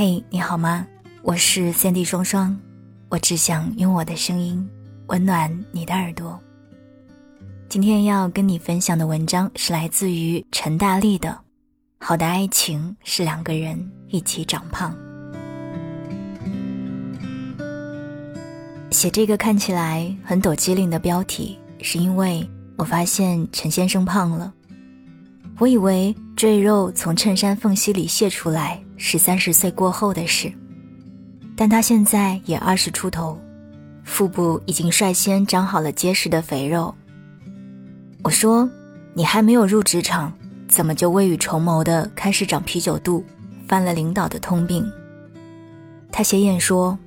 嘿，你好吗？我是三 D 双双，我只想用我的声音温暖你的耳朵。今天要跟你分享的文章是来自于陈大力的《好的爱情是两个人一起长胖》。写这个看起来很抖机灵的标题，是因为我发现陈先生胖了。我以为赘肉从衬衫缝隙里泄出来是三十岁过后的事，但他现在也二十出头，腹部已经率先长好了结实的肥肉。我说：“你还没有入职场，怎么就未雨绸缪的开始长啤酒肚，犯了领导的通病？”他斜眼说：“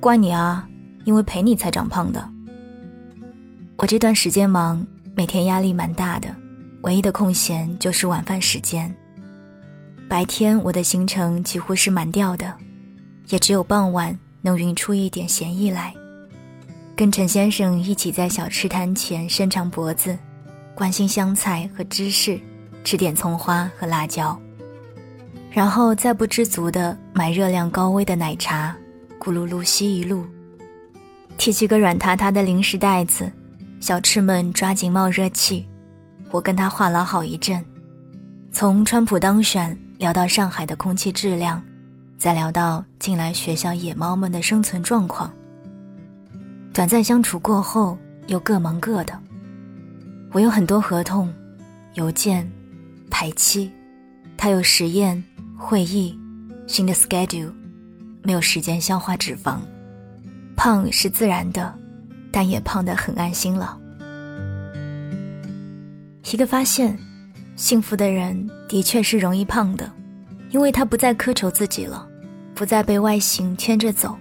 怪你啊，因为陪你才长胖的。我这段时间忙，每天压力蛮大的。”唯一的空闲就是晚饭时间。白天我的行程几乎是满掉的，也只有傍晚能匀出一点闲意来，跟陈先生一起在小吃摊前伸长脖子，关心香菜和芝士，吃点葱花和辣椒，然后再不知足的买热量高危的奶茶，咕噜噜吸一路，提起个软塌塌的零食袋子，小吃们抓紧冒热气。我跟他话唠好一阵，从川普当选聊到上海的空气质量，再聊到近来学校野猫们的生存状况。短暂相处过后，又各忙各的。我有很多合同、邮件、排期，他有实验、会议、新的 schedule，没有时间消化脂肪。胖是自然的，但也胖得很安心了。一个发现，幸福的人的确是容易胖的，因为他不再苛求自己了，不再被外形牵着走。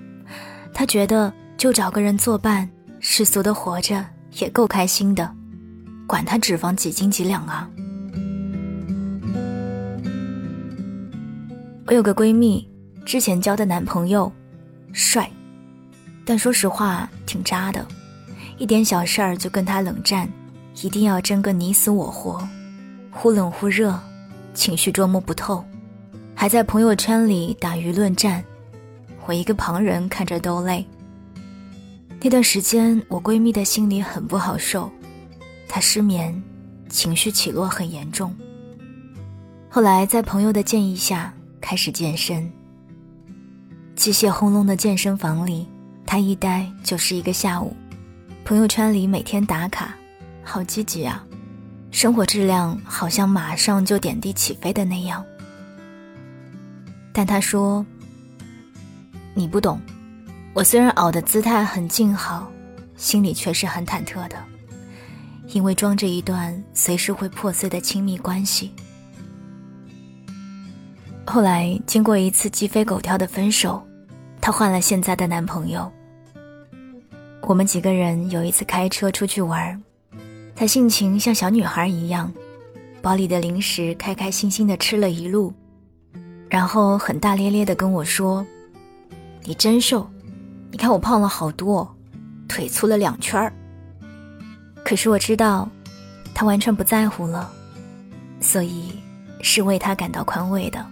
他觉得就找个人作伴，世俗的活着也够开心的，管他脂肪几斤几两啊！我有个闺蜜，之前交的男朋友，帅，但说实话挺渣的，一点小事儿就跟他冷战。一定要争个你死我活，忽冷忽热，情绪捉摸不透，还在朋友圈里打舆论战，我一个旁人看着都累。那段时间，我闺蜜的心里很不好受，她失眠，情绪起落很严重。后来在朋友的建议下，开始健身。机械轰隆的健身房里，她一待就是一个下午，朋友圈里每天打卡。好积极啊，生活质量好像马上就点地起飞的那样。但他说：“你不懂，我虽然熬的姿态很静好，心里却是很忐忑的，因为装着一段随时会破碎的亲密关系。”后来经过一次鸡飞狗跳的分手，她换了现在的男朋友。我们几个人有一次开车出去玩。她性情像小女孩一样，包里的零食开开心心的吃了一路，然后很大咧咧的跟我说：“你真瘦，你看我胖了好多，腿粗了两圈儿。”可是我知道，她完全不在乎了，所以是为她感到宽慰的。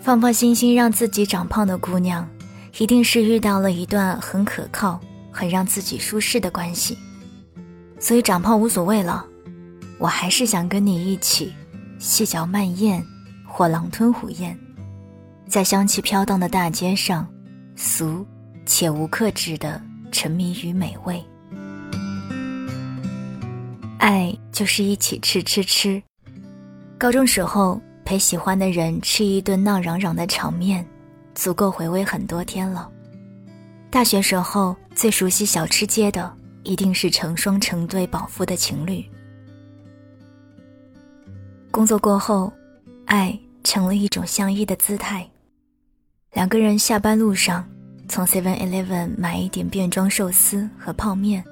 放放心心让自己长胖的姑娘，一定是遇到了一段很可靠、很让自己舒适的关系。所以长胖无所谓了，我还是想跟你一起细嚼慢咽，或狼吞虎咽，在香气飘荡的大街上，俗且无克制的沉迷于美味。爱就是一起吃吃吃。高中时候陪喜欢的人吃一顿闹嚷嚷的场面，足够回味很多天了。大学时候最熟悉小吃街的。一定是成双成对饱腹的情侣。工作过后，爱成了一种相依的姿态。两个人下班路上，从 Seven Eleven 买一点便装寿司和泡面，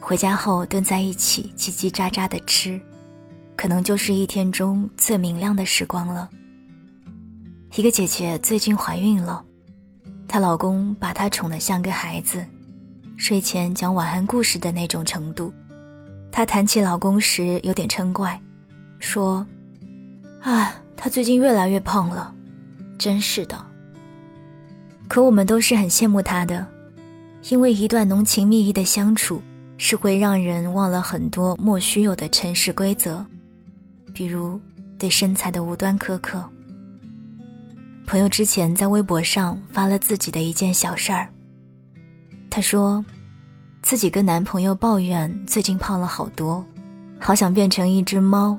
回家后蹲在一起叽叽喳喳的吃，可能就是一天中最明亮的时光了。一个姐姐最近怀孕了，她老公把她宠得像个孩子。睡前讲晚安故事的那种程度，她谈起老公时有点嗔怪，说：“啊，他最近越来越胖了，真是的。可我们都是很羡慕他的，因为一段浓情蜜意的相处是会让人忘了很多莫须有的尘世规则，比如对身材的无端苛刻。朋友之前在微博上发了自己的一件小事儿。她说，自己跟男朋友抱怨最近胖了好多，好想变成一只猫，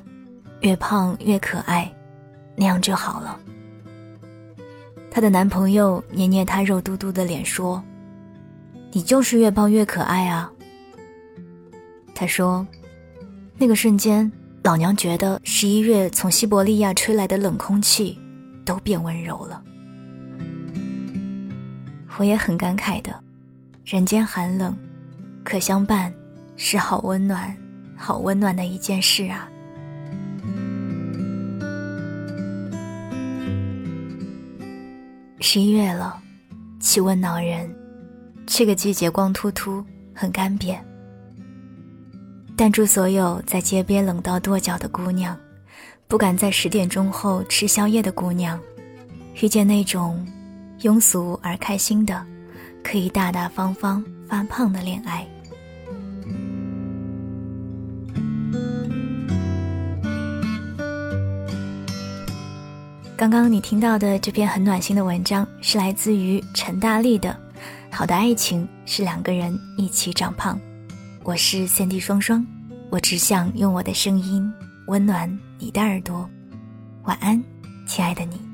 越胖越可爱，那样就好了。她的男朋友捏捏她肉嘟嘟的脸说：“你就是越胖越可爱啊。”她说，那个瞬间，老娘觉得十一月从西伯利亚吹来的冷空气。都变温柔了，我也很感慨的。人间寒冷，可相伴，是好温暖、好温暖的一件事啊。十一月了，气温恼人，这个季节光秃秃，很干瘪。但祝所有在街边冷到跺脚的姑娘。不敢在十点钟后吃宵夜的姑娘，遇见那种庸俗而开心的，可以大大方方发胖的恋爱。刚刚你听到的这篇很暖心的文章，是来自于陈大力的。好的爱情是两个人一起长胖。我是三 D 双双，我只想用我的声音温暖。你的耳朵，晚安，亲爱的你。